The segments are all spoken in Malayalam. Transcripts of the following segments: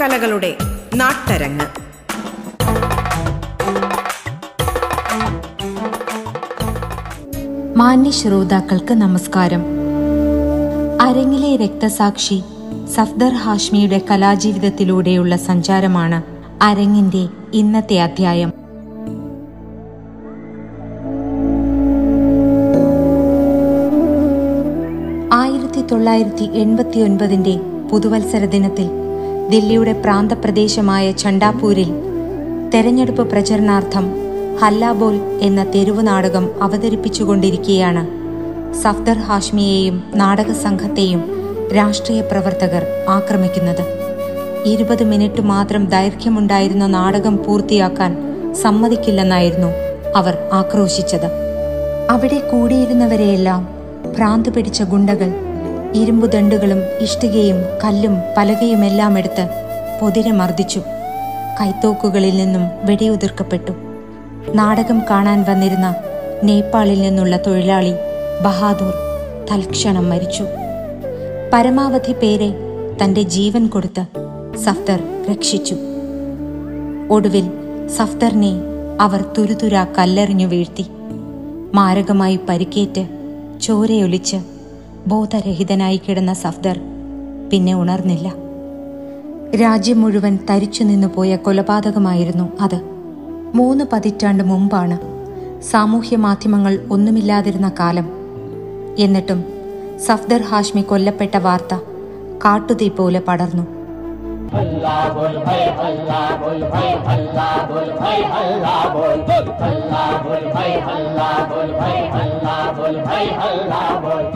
കലകളുടെ നാട്ടരങ്ങ്. മാന്യ ശ്രോതാക്കൾക്ക് നമസ്കാരം. അരങ്ങിലെ രക്തസാക്ഷി സഫ്ദർ ഹാഷ്മിയുടെ കലാജീവിതത്തിലൂടെയുള്ള സഞ്ചാരമാണ് അരങ്ങിന്റെ ഇന്നത്തെ അധ്യായം. ആയിരത്തി തൊള്ളായിരത്തി എൺപത്തി ഒൻപതിന്റെ പുതുവത്സര ദിനത്തിൽ ദില്ലിയുടെ പ്രാന്തപ്രദേശമായ ചണ്ടാപൂരിൽ തെരഞ്ഞെടുപ്പ് പ്രചരണാർത്ഥം ഹല്ലാബോൽ എന്ന തെരുവ് നാടകം അവതരിപ്പിച്ചുകൊണ്ടിരിക്കുകയാണ് സഫ്ദർ ഹാഷ്മിയെയും നാടക സംഘത്തെയും രാഷ്ട്രീയ പ്രവർത്തകർ ആക്രമിക്കുന്നത്. ഇരുപത് മിനിറ്റ് മാത്രം ദൈർഘ്യമുണ്ടായിരുന്ന നാടകം പൂർത്തിയാക്കാൻ സമ്മതിക്കില്ലെന്നായിരുന്നു അവർ ആക്രോശിച്ചത്. അവിടെ കൂടിയിരുന്നവരെയെല്ലാം ഭ്രാന്ത് പിടിച്ച ഗുണ്ടകൾ ഇരുമ്പുദണ്ടുകളും ഇഷ്ടികയും കല്ലും പലകയുമെല്ലാം എടുത്ത് പൊതിരെ മർദ്ദിച്ചു. കൈത്തോക്കുകളിൽ നിന്നും വെടിയുതിർക്കപ്പെട്ടു. നാടകം കാണാൻ വന്നിരുന്ന നേപ്പാളിൽ നിന്നുള്ള തൊഴിലാളി ബഹാദൂർ തൽക്ഷണം മരിച്ചു. പരമാവധി പേരെ തന്റെ ജീവൻ കൊടുത്ത് സഫ്ദർ രക്ഷിച്ചു. ഒടുവിൽ സഫ്ദറിനെ അവർ തുരുതുരാ കല്ലെറിഞ്ഞു വീഴ്ത്തി. മാരകമായി പരിക്കേറ്റ് ചോരയൊലിച്ച് ബോധരഹിതനായി കിടന്ന സഫ്ദർ പിന്നെ ഉണർന്നില്ല. രാജ്യം മുഴുവൻ തരിച്ചു നിന്നുപോയ കൊലപാതകമായിരുന്നു അത്. മൂന്ന് പതിറ്റാണ്ട് മുമ്പാണ് സാമൂഹ്യ മാധ്യമങ്ങൾ ഒന്നുമില്ലാതിരുന്ന കാലം. എന്നിട്ടും സഫ്ദർ ഹാഷ്മി കൊല്ലപ്പെട്ട വാർത്ത കാട്ടുതീ പോലെ പടർന്നു. अल्लाह बोल भाई अल्लाह बोल भाई अल्लाह बोल भाई अल्लाह बोल अल्लाह बोल भाई अल्लाह बोल भाई अल्लाह बोल भाई अल्लाह बोल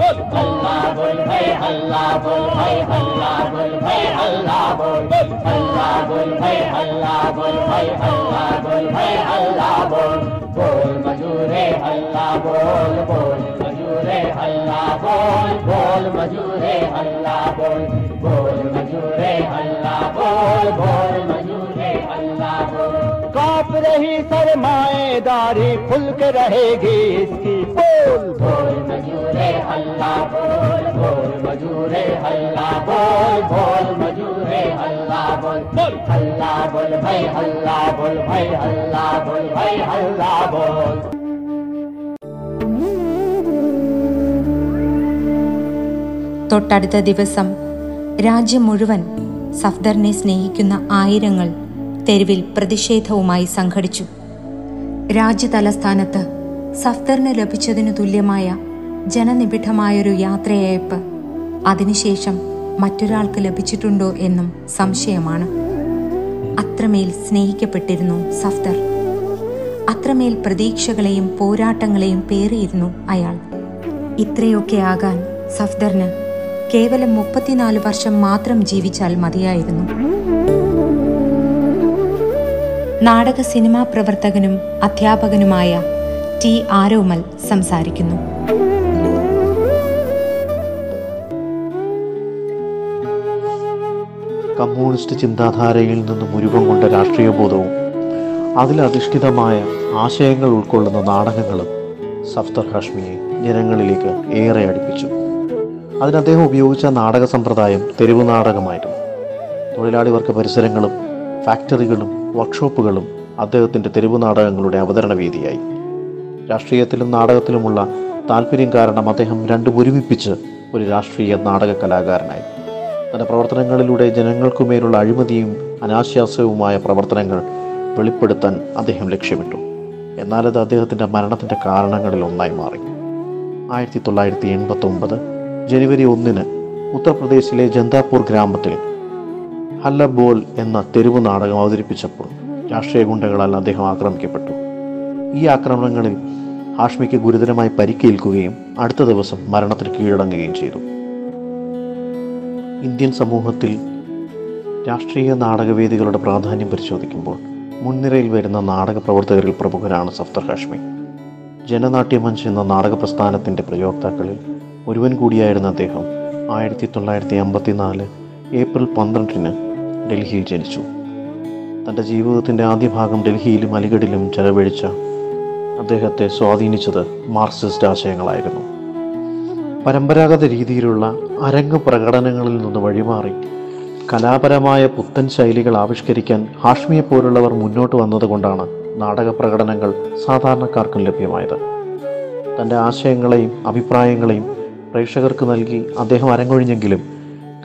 अल्लाह बोल भाई अल्लाह बोल भाई अल्लाह बोल भाई अल्लाह बोल बोल अल्लाह बोल भाई अल्लाह बोल भाई अल्लाह बोल भाई अल्लाह बोल बोल मजूरे अल्लाह बोल बोल मजूरे अल्लाह बोल बोल मजूरे अल्लाह बोल बोल मजूरे हल्ला बोल बोल मजूरे हल्ला बोल कांप रही सरमाएदारी खुल के रहेगी इसकी बोल बोल मजूरे हल्ला बोल बोल मजूरे हल्ला बोल बोल मजूरे हल्ला बोल बोल हल्ला बोल भाई हल्ला बोल भाई हल्ला बोल भाई हल्ला बोल തൊട്ടടുത്ത ദിവസം രാജ്യം മുഴുവൻ സഫ്ദറിനെ സ്നേഹിക്കുന്ന ആയിരങ്ങൾ തെരുവിൽ പ്രതിഷേധവുമായി സംഘടിച്ചു. രാജ്യതലസ്ഥാനത്ത് സഫ്ദറിന് ലഭിച്ചതിനു തുല്യമായ ജനനിബിഡമായൊരു യാത്രയയപ്പ് അതിനുശേഷം മറ്റൊരാൾക്ക് ലഭിച്ചിട്ടുണ്ടോ എന്നും സംശയമാണ്. അത്രമേൽ സ്നേഹിക്കപ്പെട്ടിരുന്നു സഫ്ദർ. അത്രമേൽ പ്രതീക്ഷകളെയും പോരാട്ടങ്ങളെയും പേറിയിരുന്നു അയാൾ. ഇത്രയൊക്കെ ആകാൻ സഫ്ദറിന് കേവലം മുപ്പത്തിനാല് വർഷം മാത്രം ജീവിച്ചാൽ മതിയായിരുന്നു. നാടക സിനിമാ പ്രവർത്തകനും അധ്യാപകനുമായ ടി ആരോമൽ സംസാരിക്കുന്നു. കമ്മ്യൂണിസ്റ്റ് ചിന്താധാരയിൽ നിന്നും ഉരുവം കൊണ്ട രാഷ്ട്രീയ ബോധവും അതിലധിഷ്ഠിതമായ ആശയങ്ങൾ ഉൾക്കൊള്ളുന്ന നാടകങ്ങളും സഫ്തർ ഹാഷ്മിയെ ജനങ്ങളിലേക്ക് ഏറെ അടുപ്പിച്ചു. അതിന് അദ്ദേഹം ഉപയോഗിച്ച നാടക സമ്പ്രദായം തെരുവു നാടകമായിരുന്നു. തൊഴിലാളി വർഗ പരിസരങ്ങളും ഫാക്ടറികളും വർക്ക്ഷോപ്പുകളും അദ്ദേഹത്തിന്റെ തെരുവു നാടകങ്ങളുടെ അവതരണ വേദിയായി. രാഷ്ട്രീയത്തിലും നാടകത്തിലുമുള്ള താല്പര്യം കാരണം അദ്ദേഹം രണ്ടും ഒരുമിപ്പിച്ച് ഒരു രാഷ്ട്രീയ നാടക കലാകാരനായി. തന്റെ പ്രവർത്തനങ്ങളിലൂടെ ജനങ്ങൾക്കുമേലുള്ള അഴിമതിയും അനാശ്വാസവുമായ പ്രവർത്തനങ്ങൾ വെളിപ്പെടുത്താൻ അദ്ദേഹം ലക്ഷ്യമിട്ടു. എന്നാലത് അദ്ദേഹത്തിന്റെ മരണത്തിന്റെ കാരണങ്ങളിൽ ഒന്നായി മാറി. ആയിരത്തി തൊള്ളായിരത്തി എൺപത്തി ഒമ്പത് ജനുവരി ഒന്നിന് ഉത്തർപ്രദേശിലെ ജന്താപൂർ ഗ്രാമത്തിൽ ഹല്ല ബോൾ എന്ന തെരുവ് നാടകം അവതരിപ്പിച്ചപ്പോൾ രാഷ്ട്രീയ ഗുണ്ടകളാൽ അദ്ദേഹം ആക്രമിക്കപ്പെട്ടു. ഈ ആക്രമണങ്ങളിൽ ഹാഷ്മിക്ക് ഗുരുതരമായി പരിക്കേൽക്കുകയും അടുത്ത ദിവസം മരണത്തിന് കീഴടങ്ങുകയും ചെയ്തു. ഇന്ത്യൻ സമൂഹത്തിൽ രാഷ്ട്രീയ നാടകവേദികളുടെ പ്രാധാന്യം പരിശോധിക്കുമ്പോൾ മുൻനിരയിൽ വരുന്ന നാടക പ്രവർത്തകരിൽ പ്രമുഖരാണ് സഫ്തർ ഹാഷ്മി. ജനനാട്യമഞ്ച് എന്ന നാടക പ്രസ്ഥാനത്തിന്റെ പ്രയോക്താക്കളിൽ ഒരുവൻ കൂടിയായിരുന്ന അദ്ദേഹം. ആയിരത്തി തൊള്ളായിരത്തി അമ്പത്തി നാല് ഏപ്രിൽ പന്ത്രണ്ടിന് ഡൽഹിയിൽ ജനിച്ചു. തന്റെ ജീവിതത്തിന്റെ ആദ്യ ഭാഗം ഡൽഹിയിലും അലിഗഡിലും ചെലവഴിച്ച അദ്ദേഹത്തെ സ്വാധീനിച്ചത് മാർക്സിസ്റ്റ് ആശയങ്ങളായിരുന്നു. പരമ്പരാഗത രീതിയിലുള്ള അരങ്ങ് പ്രകടനങ്ങളിൽ നിന്ന് വഴിമാറി കലാപരമായ പുത്തൻ ശൈലികൾ ആവിഷ്കരിക്കാൻ ഹാഷ്മിയെ പോലുള്ളവർ മുന്നോട്ട് വന്നതുകൊണ്ടാണ് നാടക പ്രകടനങ്ങൾ സാധാരണക്കാർക്കും ലഭ്യമായത്. തന്റെ ആശയങ്ങളെയും അഭിപ്രായങ്ങളെയും പ്രേക്ഷകർക്ക് നൽകി അദ്ദേഹം അരങ്ങൊഴിഞ്ഞെങ്കിലും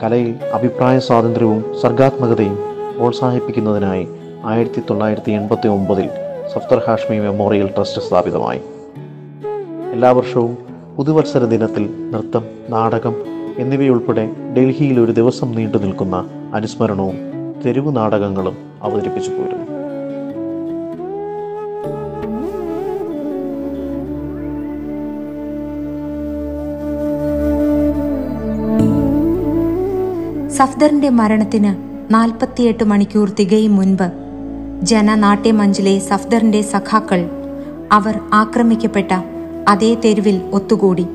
കലയിൽ അഭിപ്രായ സ്വാതന്ത്ര്യവും സർഗാത്മകതയും പ്രോത്സാഹിപ്പിക്കുന്നതിനായി ആയിരത്തി തൊള്ളായിരത്തി എൺപത്തി ഒമ്പതിൽ സഫ്തർ ഹാഷ്മി മെമ്മോറിയൽ ട്രസ്റ്റ് സ്ഥാപിതമായി. എല്ലാ വർഷവും പുതുവത്സര ദിനത്തിൽ നൃത്തം നാടകം എന്നിവയുൾപ്പെടെ ഡൽഹിയിൽ ഒരു ദിവസം നീണ്ടു നിൽക്കുന്ന അനുസ്മരണവും തെരുവ് നാടകങ്ങളും അവതരിപ്പിച്ചു പോരുന്നു. സഫ്ദറിന്റെ മരണത്തിന് നാൽപ്പത്തിയെട്ട് മണിക്കൂർ തികയും മുൻപ് ജനനാട്യമഞ്ചിലെ സഫ്ദറിന്റെ സഖാക്കൾ അവർ ആക്രമിക്കപ്പെട്ട അതേ തെരുവിൽ ഒത്തുകൂടി.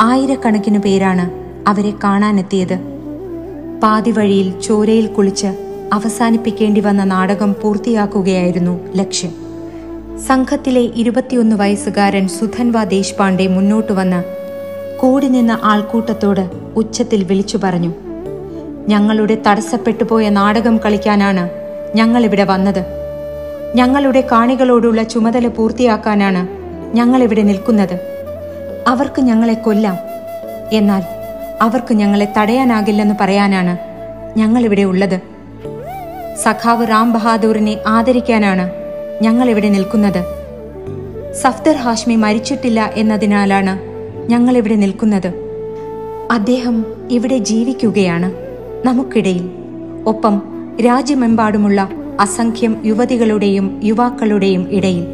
ആയിരക്കണക്കിന് പേരാണ് അവരെ കാണാനെത്തിയത്. പാതിവഴിയിൽ ചോരയിൽ കുളിച്ച് അവസാനിപ്പിക്കേണ്ടി വന്ന നാടകം പൂർത്തിയാക്കുകയായിരുന്നു ലക്ഷ്യം. സംഘത്തിലെ ഇരുപത്തിയൊന്ന് വയസ്സുകാരൻ സുധൻവ ദേശ്പാണ്ഡെ മുന്നോട്ട് വന്ന് കൂടി നിന്ന ആൾക്കൂട്ടത്തോട് ഉച്ചത്തിൽ വിളിച്ചു പറഞ്ഞു. ഞങ്ങളുടെ തടസ്സപ്പെട്ടുപോയ നാടകം കളിക്കാനാണ് ഞങ്ങളിവിടെ വന്നത്. ഞങ്ങളുടെ കാണികളോടുള്ള ചുമതല പൂർത്തിയാക്കാനാണ് ഞങ്ങളിവിടെ നിൽക്കുന്നത്. അവർക്ക് ഞങ്ങളെ കൊല്ലാം. എന്നാൽ അവർക്ക് ഞങ്ങളെ തടയാനാകില്ലെന്ന് പറയാനാണ് ഞങ്ങളിവിടെ ഉള്ളത്. സഖാവ് റാം ബഹാദൂറിനെ ആദരിക്കാനാണ് ഞങ്ങളിവിടെ നിൽക്കുന്നത്. സഫ്ദർ ഹാഷ്മി മരിച്ചിട്ടില്ല എന്നതിനാലാണ് ഞങ്ങളിവിടെ നിൽക്കുന്നത്. അദ്ദേഹം ഇവിടെ ജീവിക്കുകയാണ്. നമുക്കിടയിൽ. ഒപ്പം രാജ്യമെമ്പാടുമുള്ള അസംഖ്യം യുവതികളുടെയും യുവാക്കളുടെയും ഇടയിൽ.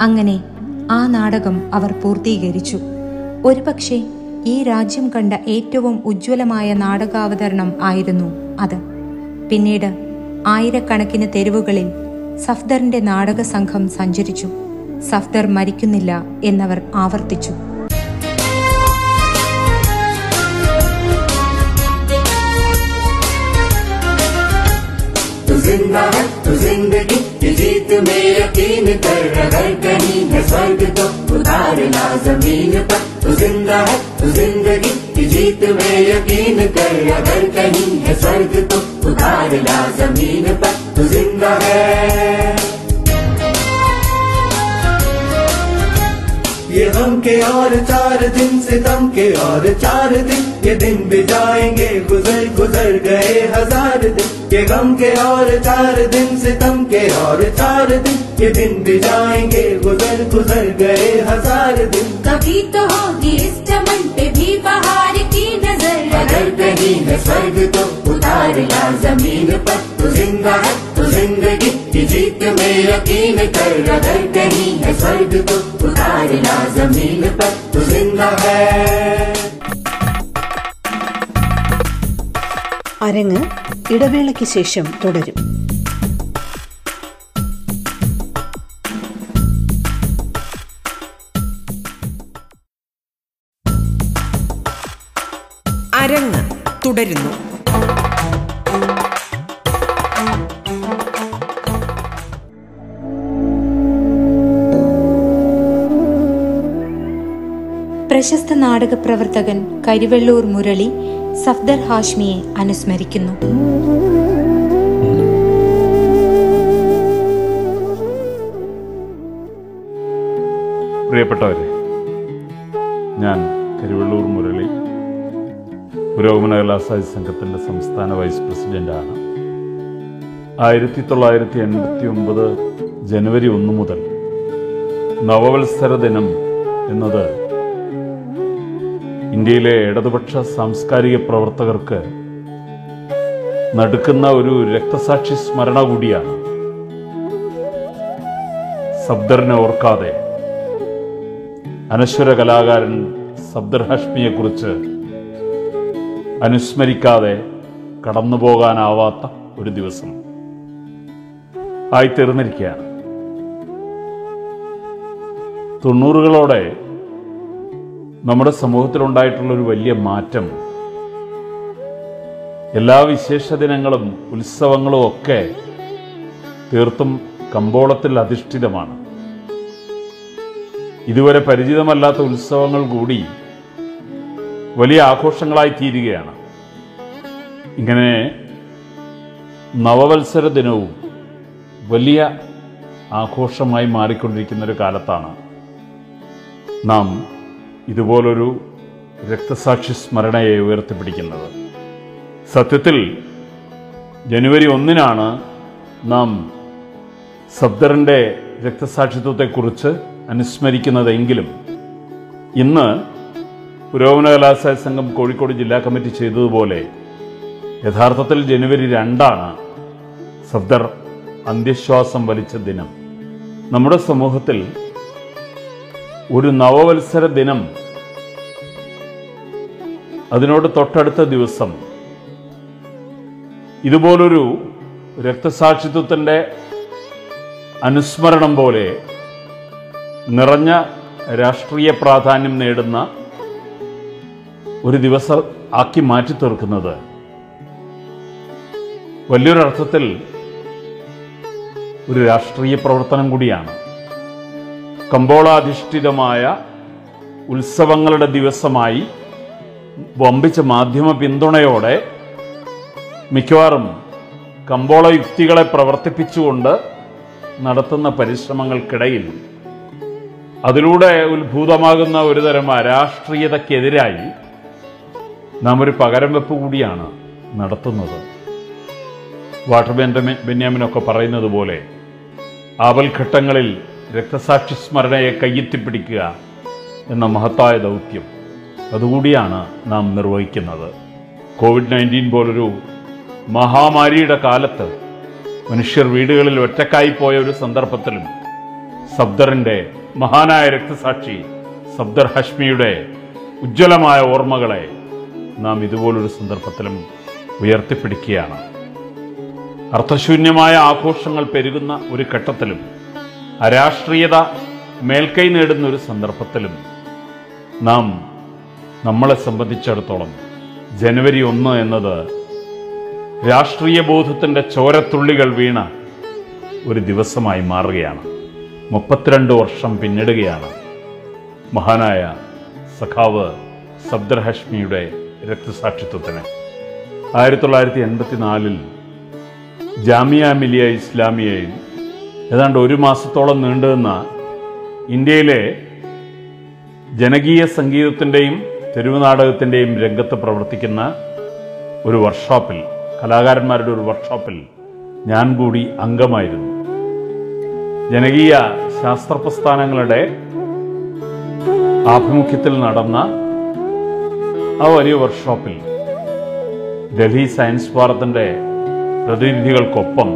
അങ്ങനെ ആ നാടകം അവർ പൂർത്തീകരിച്ചു. ഒരുപക്ഷെ ഈ രാജ്യം കണ്ട ഏറ്റവും ഉജ്ജ്വലമായ നാടകാവതരണം ആയിരുന്നു അത്. പിന്നീട് ആയിരക്കണക്കിന് തെരുവുകളിൽ സഫ്ദറിന്റെ നാടക സംഘം സഞ്ചരിച്ചു. സഫ്ദർ മരിക്കുന്നില്ല എന്നവർ ആവർത്തിച്ചു. ज़िंदा है तू ज़िंदगी की जीत में यकीन कर। अगर कहीं है स्वर्ग तो उतार ला ज़मीन पर। तू ज़िंदा है तू ज़िंदगी की जीत में यकीन कर। अगर कहीं है स्वर्ग तो उतार ला ज़मीन पर। तू ज़िंदा है। ये हम के और चार दिन से तम के और चार दिन ये दिन भी जाएँगे, गुजर गुजर गए हज़ार दिन। ये गम के और चार दिन से तम के और चार दिन ये दिन भी जाएँगे, गुजर गुजर गए हज़ार दिन। कभी तो होगी इस चमन नजर अगर कहीं है स्वर्ग तो उतार ला जमीन पर तू जिंदा है तू जिंदगी की जीत में यकीन कर अगर कहीं है स्वर्ग तो उतार ला जमीन पर तू जिंदा है അരങ്ങ് ഇടവേളയ്ക്ക് ശേഷം തുടരും തുടരുന്നു. പ്രശസ്ത നാടക പ്രവർത്തകൻ കരിവെള്ളൂർ മുരളി സഫ്ദർ ഹാഷ്മിയെ അനുസ്മരിക്കുന്നു. പ്രിയപ്പെട്ടവരെ പുരോഗമന കലാസാഹിത്യ സംഘത്തിന്റെ സംസ്ഥാന വൈസ് പ്രസിഡന്റാണ്. ആയിരത്തി തൊള്ളായിരത്തി എൺപത്തി ഒമ്പത് ജനുവരി ഒന്ന് മുതൽ നവവത്സര ദിനം എന്നത് ഇന്ത്യയിലെ ഇടതുപക്ഷ സാംസ്കാരിക പ്രവർത്തകർക്ക് നടുക്കുന്ന ഒരു രക്തസാക്ഷി സ്മരണ കൂടിയാണ്. സബ്ദറിനെ ഓർക്കാതെ അനശ്വര കലാകാരൻ സബ്ദർ ഹാഷ്മിയെക്കുറിച്ച് അനുസ്മരിക്കാതെ കടന്നു പോകാനാവാത്ത ഒരു ദിവസം ആയി ആയിത്തീർന്നിരിക്കുകയാണ്. തൊണ്ണൂറുകളോടെ നമ്മുടെ സമൂഹത്തിലുണ്ടായിട്ടുള്ള ഒരു വലിയ മാറ്റം എല്ലാ വിശേഷ ദിനങ്ങളും ഉത്സവങ്ങളും ഒക്കെ തീർത്തും കമ്പോളത്തിൽ അധിഷ്ഠിതമാണ്. ഇതുവരെ പരിചിതമല്ലാത്ത ഉത്സവങ്ങൾ കൂടി വലിയ ആഘോഷങ്ങളായി തീരുകയാണ്. ഇങ്ങനെ നവവത്സര ദിനവും വലിയ ആഘോഷമായി മാറിക്കൊണ്ടിരിക്കുന്ന ഒരു കാലത്താണ് നാം ഇതുപോലൊരു രക്തസാക്ഷി സ്മരണയെ ഉയർത്തിപ്പിടിക്കുന്നത്. സത്യത്തിൽ ജനുവരി ഒന്നിനാണ് നാം സബ്ദറിന്റെ രക്തസാക്ഷിത്വത്തെക്കുറിച്ച് അനുസ്മരിക്കുന്നതെങ്കിലും ഇന്ന് പുരോഗമന കലാസായ സംഘം കോഴിക്കോട് ജില്ലാ കമ്മിറ്റി ചെയ്തതുപോലെ യഥാർത്ഥത്തിൽ ജനുവരി രണ്ടാണ് സഫ്ദർ അന്ത്യശ്വാസം വലിച്ച ദിനം. നമ്മുടെ സമൂഹത്തിൽ ഒരു നവവത്സര ദിനം അതിനോട് തൊട്ടടുത്ത ദിവസം ഇതുപോലൊരു രക്തസാക്ഷിത്വത്തിന്റെ അനുസ്മരണം പോലെ നിറഞ്ഞ രാഷ്ട്രീയ പ്രാധാന്യം നേടുന്ന ഒരു ദിവസം ആക്കി മാറ്റി തീർക്കുന്നത്. വലിയൊരർത്ഥത്തിൽ ഒരു രാഷ്ട്രീയ പ്രവർത്തനം കൂടിയാണ്. കമ്പോളാധിഷ്ഠിതമായ ഉത്സവങ്ങളുടെ ദിവസമായി വമ്പിച്ച മാധ്യമ പിന്തുണയോടെ മിക്കവാറും കമ്പോള യുക്തികളെ പ്രവർത്തിപ്പിച്ചുകൊണ്ട് നടത്തുന്ന പരിശ്രമങ്ങൾക്കിടയിൽ അതിലൂടെ ഉത്ഭൂതമാകുന്ന ഒരുതരം അരാഷ്ട്രീയതയ്ക്കെതിരായി നാം ഒരു പകരം വെപ്പ് കൂടിയാണ് നടത്തുന്നത്. വാട്ടർ ബെന്യാമിനൊക്കെ പറയുന്നത് പോലെ ആപൽഘട്ടങ്ങളിൽ രക്തസാക്ഷി സ്മരണയെ കയ്യെത്തിപ്പിടിക്കുക എന്ന മഹത്തായ ദൗത്യം അതുകൂടിയാണ് നാം നിർവഹിക്കുന്നത്. കോവിഡ് നയന്റീൻ പോലൊരു മഹാമാരിയുടെ കാലത്ത് മനുഷ്യർ വീടുകളിൽ ഒറ്റക്കായി പോയ ഒരു സന്ദർഭത്തിലും സബ്ദറിന്റെ മഹാനായ രക്തസാക്ഷി സബ്ദർ ഹഷ്മിയുടെ ഉജ്ജ്വലമായ ഓർമ്മകളെ നാം ഇതുപോലൊരു സന്ദർഭത്തിലും ഉയർത്തിപ്പിടിക്കുകയാണ്. അർത്ഥശൂന്യമായ ആഘോഷങ്ങൾ പെരുകുന്ന ഒരു ഘട്ടത്തിലും അരാഷ്ട്രീയത മേൽക്കൈ നേടുന്ന ഒരു സന്ദർഭത്തിലും നാം നമ്മളെ സംബന്ധിച്ചിടത്തോളം ജനുവരി ഒന്ന് എന്നത് രാഷ്ട്രീയ ബോധത്തിന്റെ ചോരത്തുള്ളികൾ വീണ ഒരു ദിവസമായി മാറുകയാണ്. മുപ്പത്തിരണ്ട് വർഷം പിന്നിടുകയാണ്. മഹാനായ സഖാവ് സബ്ദർ ഹഷ്മിയുടെ രക്തസാക്ഷിത്വത്തിന്. ആയിരത്തി തൊള്ളായിരത്തി എൺപത്തി നാലിൽ ജാമിയ മിലിയ ഇസ്ലാമിയയിൽ ഏതാണ്ട് ഒരു മാസത്തോളം നീണ്ടുനിന്ന ഇന്ത്യയിലെ ജനകീയ സംഗീതത്തിന്റെയും തെരുവ് നാടകത്തിന്റെയും രംഗത്ത് പ്രവർത്തിക്കുന്ന ഒരു വർക്ക്ഷോപ്പിൽ കലാകാരന്മാരുടെ ഒരു വർക്ക്ഷോപ്പിൽ ഞാൻ കൂടി അംഗമായിരുന്നു. ജനകീയ ശാസ്ത്ര പ്രസ്ഥാനങ്ങളുടെ ആഭിമുഖ്യത്തിൽ നടന്ന ആ വലിയ വർക്ക്ഷോപ്പിൽ ഡൽഹി സയൻസ് ഭാരതിന്റെ പ്രതിനിധികൾക്കൊപ്പം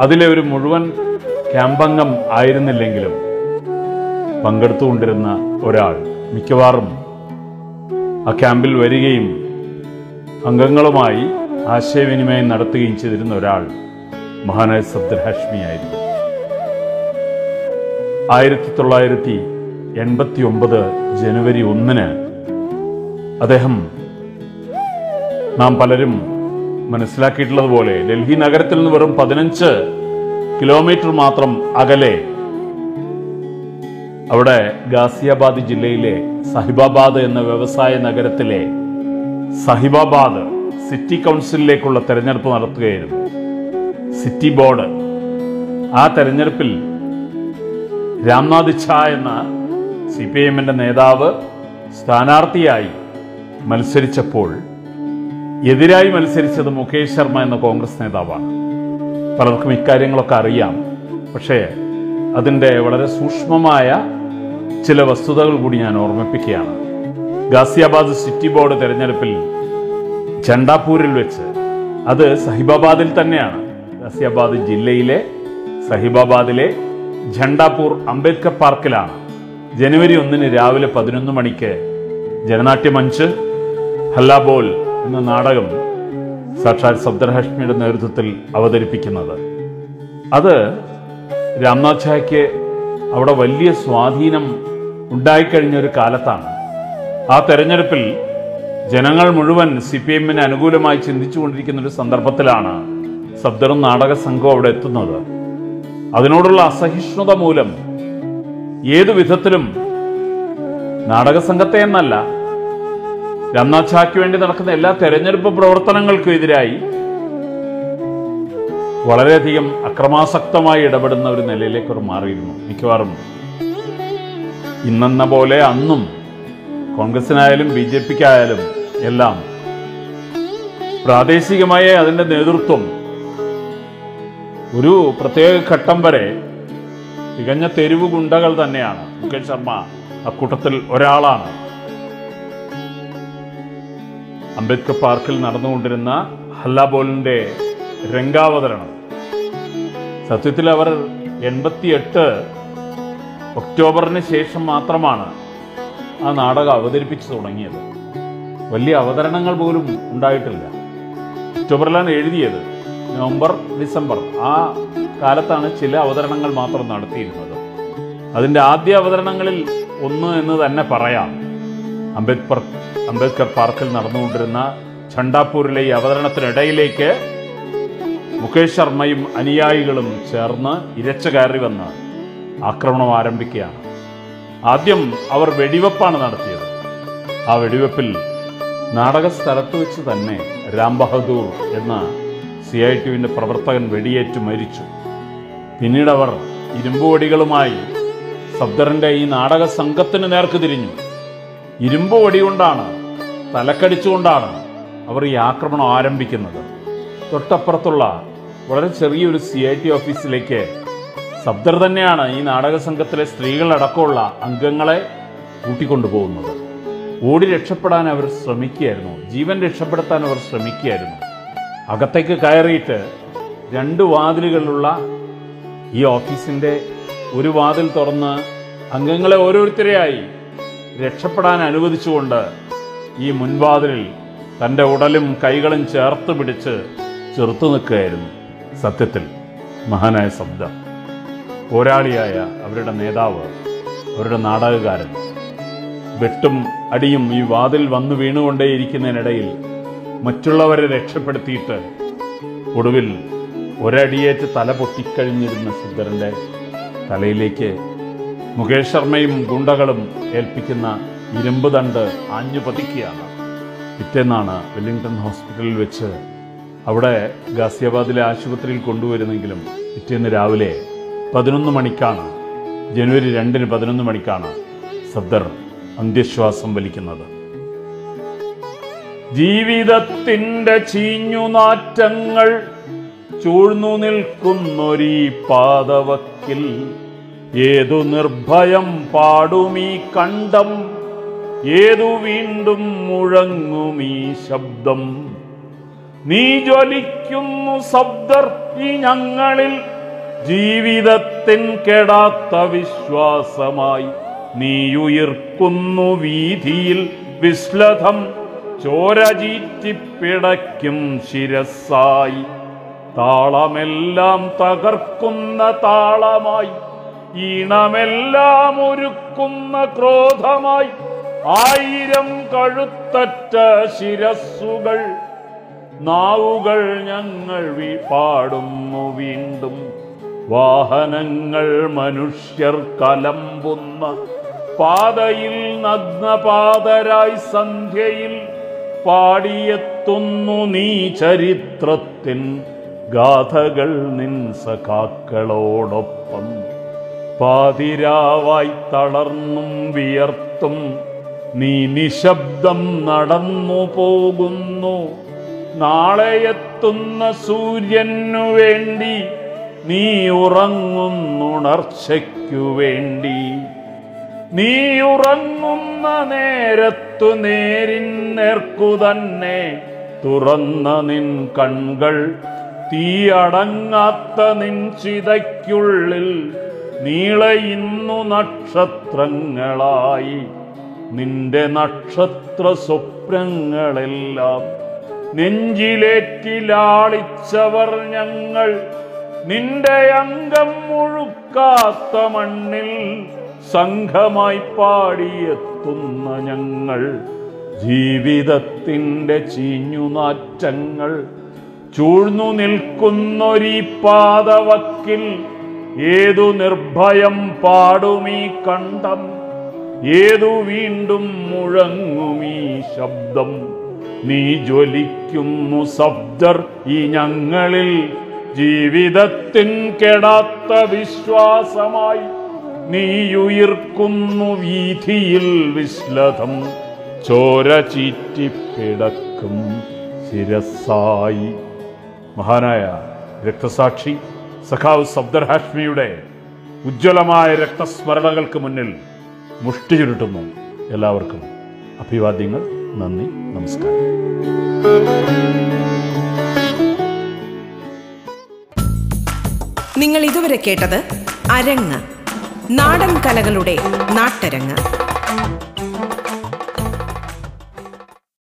അതിലെ ഒരു മുഴുവൻ ക്യാമ്പംഗം ആയിരുന്നില്ലെങ്കിലും പങ്കെടുത്തുകൊണ്ടിരുന്ന ഒരാൾ മിക്കവാറും ആ ക്യാമ്പിൽ വരികയും അംഗങ്ങളുമായി ആശയവിനിമയം നടത്തുകയും ചെയ്തിരുന്ന ഒരാൾ മഹാനായ സബ്ദർ ഹാഷ്മി ആയിരുന്നു. ആയിരത്തി തൊള്ളായിരത്തി എൺപത്തി ഒമ്പത് ജനുവരി ഒന്നിന് അദ്ദേഹം നാം പലരും മനസ്സിലാക്കിയിട്ടുള്ളതുപോലെ ഡൽഹി നഗരത്തിൽ നിന്ന് വെറും പതിനഞ്ച് കിലോമീറ്റർ മാത്രം അകലെ അവിടെ ഗാസിയാബാദ് ജില്ലയിലെ സഹിബാബാദ് എന്ന വ്യവസായ നഗരത്തിലെ സഹിബാബാദ് സിറ്റി കൗൺസിലിലേക്കുള്ള തെരഞ്ഞെടുപ്പ് നടത്തുകയായിരുന്നു. City board. ആ തെരഞ്ഞെടുപ്പിൽ രാംനാഥ് ഛാ എന്ന സി പി എമ്മിന്റെ നേതാവ് സ്ഥാനാർത്ഥിയായി മത്സരിച്ചപ്പോൾ എതിരായി മത്സരിച്ചത് മുകേഷ് ശർമ്മ എന്ന കോൺഗ്രസ് നേതാവാണ്. പലർക്കും ഇക്കാര്യങ്ങളൊക്കെ അറിയാം. പക്ഷേ അതിന്റെ വളരെ സൂക്ഷ്മമായ ചില വസ്തുതകൾ കൂടി ഞാൻ ഓർമ്മിപ്പിക്കുകയാണ്. ഗാസിയാബാദ് സിറ്റി ബോർഡ് തെരഞ്ഞെടുപ്പിൽ ചണ്ടാപൂരിൽ വെച്ച് അത് സഹിബാബാദിൽ തന്നെയാണ്. ഗാസിയാബാദ് ജില്ലയിലെ സഹിബാബാദിലെ ഝണ്ടാപൂർ അംബേദ്കർ പാർക്കിലാണ്. ജനുവരി ഒന്നിന് രാവിലെ പതിനൊന്ന് മണിക്ക് ജനനാട്യ മഞ്ച് ഹല്ലാബോൽ എന്ന നാടകം സാക്ഷാൽ സബ്ദർഹാഷ്മിയുടെ നേതൃത്വത്തിൽ അവതരിപ്പിക്കുന്നത്. അത് രാംനാഥ് ഷായ്ക്ക് അവിടെ വലിയ സ്വാധീനം ഉണ്ടായിക്കഴിഞ്ഞ ഒരു കാലത്താണ്. ആ തെരഞ്ഞെടുപ്പിൽ ജനങ്ങൾ മുഴുവൻ സി പി എമ്മിന് അനുകൂലമായി ചിന്തിച്ചുകൊണ്ടിരിക്കുന്ന ഒരു സന്ദർഭത്തിലാണ് സബ്ദറും നാടക സംഘവും അവിടെ എത്തുന്നത്. അതിനോടുള്ള അസഹിഷ്ണുത മൂലം ഏതു വിധത്തിലും നാടക സംഘത്തെ എന്നല്ല രാംനാഥ് ഷാക്ക് വേണ്ടി നടക്കുന്ന എല്ലാ തെരഞ്ഞെടുപ്പ് പ്രവർത്തനങ്ങൾക്കും എതിരായി വളരെയധികം അക്രമാസക്തമായി ഇടപെടുന്ന ഒരു നിലയിലേക്ക് അവർ മാറിയിരുന്നു. മിക്കവാറും ഇന്നെന്ന പോലെ അന്നും കോൺഗ്രസിനായാലും ബി ജെ പിക്കായാലും എല്ലാം പ്രാദേശികമായ അതിന്റെ നേതൃത്വം ഒരു പ്രത്യേക ഘട്ടം വരെ തികഞ്ഞ തെരുവ് ഗുണ്ടകൾ തന്നെയാണ്. മുകേഷ് ശർമ്മ അക്കൂട്ടത്തിൽ ഒരാളാണ്. അംബേദ്കർ പാർക്കിൽ നടന്നുകൊണ്ടിരുന്ന ഹല്ലാബോലിന്റെ രംഗാവതരണം. സത്യത്തിൽ അവർ എൺപത്തിയെട്ട് ഒക്ടോബറിന് ശേഷം മാത്രമാണ് ആ നാടകം അവതരിപ്പിച്ചു തുടങ്ങിയത്. വലിയ അവതരണങ്ങൾ പോലും ഉണ്ടായിട്ടില്ല. ഒക്ടോബറിലാണ് എഴുതിയത് നവംബർ ഡിസംബർ. ആ കാലത്താണ് ചില അവതരണങ്ങൾ മാത്രം നടത്തിയിരുന്നത്. അതിന്റെ ആദ്യ അവതരണങ്ങളിൽ ഒന്ന് എന്ന് തന്നെ പറയാം. അംബേദ്കർ അംബേദ്കർ പാർക്കിൽ നടന്നുകൊണ്ടിരുന്ന ചണ്ടാപ്പൂരിലെ ഈ അവതരണത്തിനിടയിലേക്ക് മുകേഷ് ശർമ്മയും അനുയായികളും ചേർന്ന് ഇരച്ച കയറി വന്ന് ആക്രമണം ആരംഭിക്കുകയാണ്. ആദ്യം അവർ വെടിവെപ്പാണ് നടത്തിയത്. ആ വെടിവെപ്പിൽ നാടക സ്ഥലത്ത് വെച്ച് തന്നെ രാം ബഹദൂർ എന്ന സി ഐ ടിവിന്റെ പ്രവർത്തകൻ വെടിയേറ്റ് മരിച്ചു. പിന്നീട് അവർ ഇരുമ്പുവടികളുമായി സബ്ദറിന്റെ ഈ നാടക സംഘത്തിന് നേർക്ക് തിരിഞ്ഞു. ഇരുമ്പ് വടികൊണ്ടാണ് തലക്കടിച്ചുകൊണ്ടാണ് അവർ ഈ ആക്രമണം ആരംഭിക്കുന്നത്. തൊട്ടപ്പുറത്തുള്ള വളരെ ചെറിയൊരു സി ഐ ടി ഓഫീസിലേക്ക് സബ്ദർ തന്നെയാണ് ഈ നാടക സംഘത്തിലെ സ്ത്രീകളടക്കമുള്ള അംഗങ്ങളെ കൂട്ടിക്കൊണ്ടുപോകുന്നത്. ഓടി രക്ഷപ്പെടാൻ അവർ ശ്രമിക്കുകയായിരുന്നു. ജീവൻ രക്ഷപ്പെടുത്താൻ അവർ ശ്രമിക്കുകയായിരുന്നു. അകത്തേക്ക് കയറിയിട്ട് രണ്ട് വാതിലുകളിലുള്ള ഈ ഓഫീസിന്റെ ഒരു വാതിൽ തുറന്ന് അംഗങ്ങളെ ഓരോരുത്തരെയായി രക്ഷപ്പെടാൻ അനുവദിച്ചുകൊണ്ട് ഈ മുൻവാതിലിൽ തന്റെ ഉടലും കൈകളും ചേർത്ത് പിടിച്ച് ചെറുത്തു നിൽക്കുകയായിരുന്നു. സത്യത്തിൽ മഹാനായ ശബ്ദം പോരാളിയായ അവരുടെ നേതാവ് അവരുടെ നാടകകാരൻ വെട്ടും അടിയും ഈ വാതിൽ വന്നു വീണുകൊണ്ടേയിരിക്കുന്നതിനിടയിൽ മറ്റുള്ളവരെ രക്ഷപ്പെടുത്തിയിട്ട് ഒടുവിൽ ഒരടിയേറ്റ് തല പൊട്ടിക്കഴിഞ്ഞിരുന്ന സിദ്ധറിന്റെ തലയിലേക്ക് മുകേഷ് ശർമ്മയും ഗുണ്ടകളും ഏൽപ്പിക്കുന്ന ഇരുമ്പ് തണ്ട് ആഞ്ഞു പതിക്കുകയാണ്. പിറ്റേന്നാണ് വെല്ലിംഗ്ടൺ ഹോസ്പിറ്റലിൽ വെച്ച് അവിടെ ഗാസിയാബാദിലെ ആശുപത്രിയിൽ കൊണ്ടുവരുന്നെങ്കിലും പിറ്റേന്ന് രാവിലെ പതിനൊന്ന് മണിക്കാണ് ജനുവരി രണ്ടിന് പതിനൊന്ന് മണിക്കാണ് സദ്ദർ അന്ത്യശ്വാസം വലിക്കുന്നത്. ജീവിതത്തിന്റെ ചീഞ്ഞുനാറ്റങ്ങൾ ചൂഴ്ന്നു നിൽക്കുന്നൊരീ പാതവക്കിൽ ഏതു നിർഭയം പാടുമീ കണ്ടം ഏതു വീണ്ടും മുഴങ്ങുമീ ശബ്ദം. നീ ജ്വലിക്കുന്നു ശബ്ദർ ഈ ഞങ്ങളിൽ ജീവിതത്തിൻ കെടാത്ത വിശ്വാസമായി. നീയുയിർക്കുന്നു വീതിയിൽ വിശ്ലഥം ചോരചീറ്റിപ്പിടയ്ക്കും ശിരസായി താളമെല്ലാം തകർക്കുന്ന താളമായി ഈണമെല്ലാം ഒരുക്കുന്ന ക്രോധമായി ആയിരം കഴുത്തറ്റ ശിരസ്സുകൾ. നാവുകൾ ഞങ്ങൾ പാടുന്നു വീണ്ടും. വാഹനങ്ങൾ മനുഷ്യർ കലമ്പുന്ന. പാതയിൽ നഗ്നപാതരായി സന്ധ്യയിൽ പാടിയെത്തുന്നു നീ ചരിത്രത്തിൻ ഗാഥകൾ നിൻ സഖാക്കളോടൊപ്പം. പാതിരാവായി തളർന്നും വിയർത്തും. നീ നിശബ്ദം നടന്നു പോകുന്നു. നാളെ എത്തുന്ന സൂര്യനു വേണ്ടി നീ ഉറങ്ങുന്നുണർച്ചയ്ക്കു വേണ്ടി. നീ ഉറങ്ങുന്ന നേരത്തു നേരിൻ നേർക്കു തന്നെ തുറന്ന നിൻ കൺകൾ തീയടങ്ങാത്ത നിൻ ചിതയ്ക്കുള്ളിൽ നീളയുന്നു നക്ഷത്രങ്ങളായി. നിന്റെ നക്ഷത്ര സ്വപ്നങ്ങളെല്ലാം നെഞ്ചിലേറ്റിലാളിച്ചവർ ഞങ്ങൾ. നിന്റെ അംഗം മുഴുക്കാത്ത മണ്ണിൽ സംഘമായി പാടിയെത്തുന്ന ഞങ്ങൾ. ജീവിതത്തിന്റെ ചീഞ്ഞുനാറ്റങ്ങൾ ചൂഴ്ന്നു നിൽക്കുന്നൊരീ പാതവക്കിൽ ഏതു നിർഭയം പാടുമീ കണ്ടം ഏതു വീണ്ടും മുഴങ്ങുമീ ശബ്ദം. നീ ജ്വലിക്കുന്നു ശബ്ദർ ഈ ഞങ്ങളിൽ ജീവിതത്തിൻ കെടാത്ത വിശ്വാസമായി. നീയുയിർക്കുന്നു വീഥിയിൽ വിശ്ലതം ചോര ചീറ്റിപ്പിടക്കും ശിരസായി മഹാനായ രക്തസാക്ഷി സഖാവ് സബ്ദർ ഹാഷ്മിയുടെ ഉജ്ജ്വലമായ രക്തസ്മരണകൾക്ക് മുന്നിൽ മുഷ്ടി ചുരുട്ടുന്നു എല്ലാവർക്കും അഭിവാദ്യങ്ങൾ നന്ദി നമസ്കാരം. നിങ്ങൾ ഇതുവരെ കേട്ടത് അരങ്ങ് നാടൻ കലകളുടെ നാട്ടരങ്ങ്.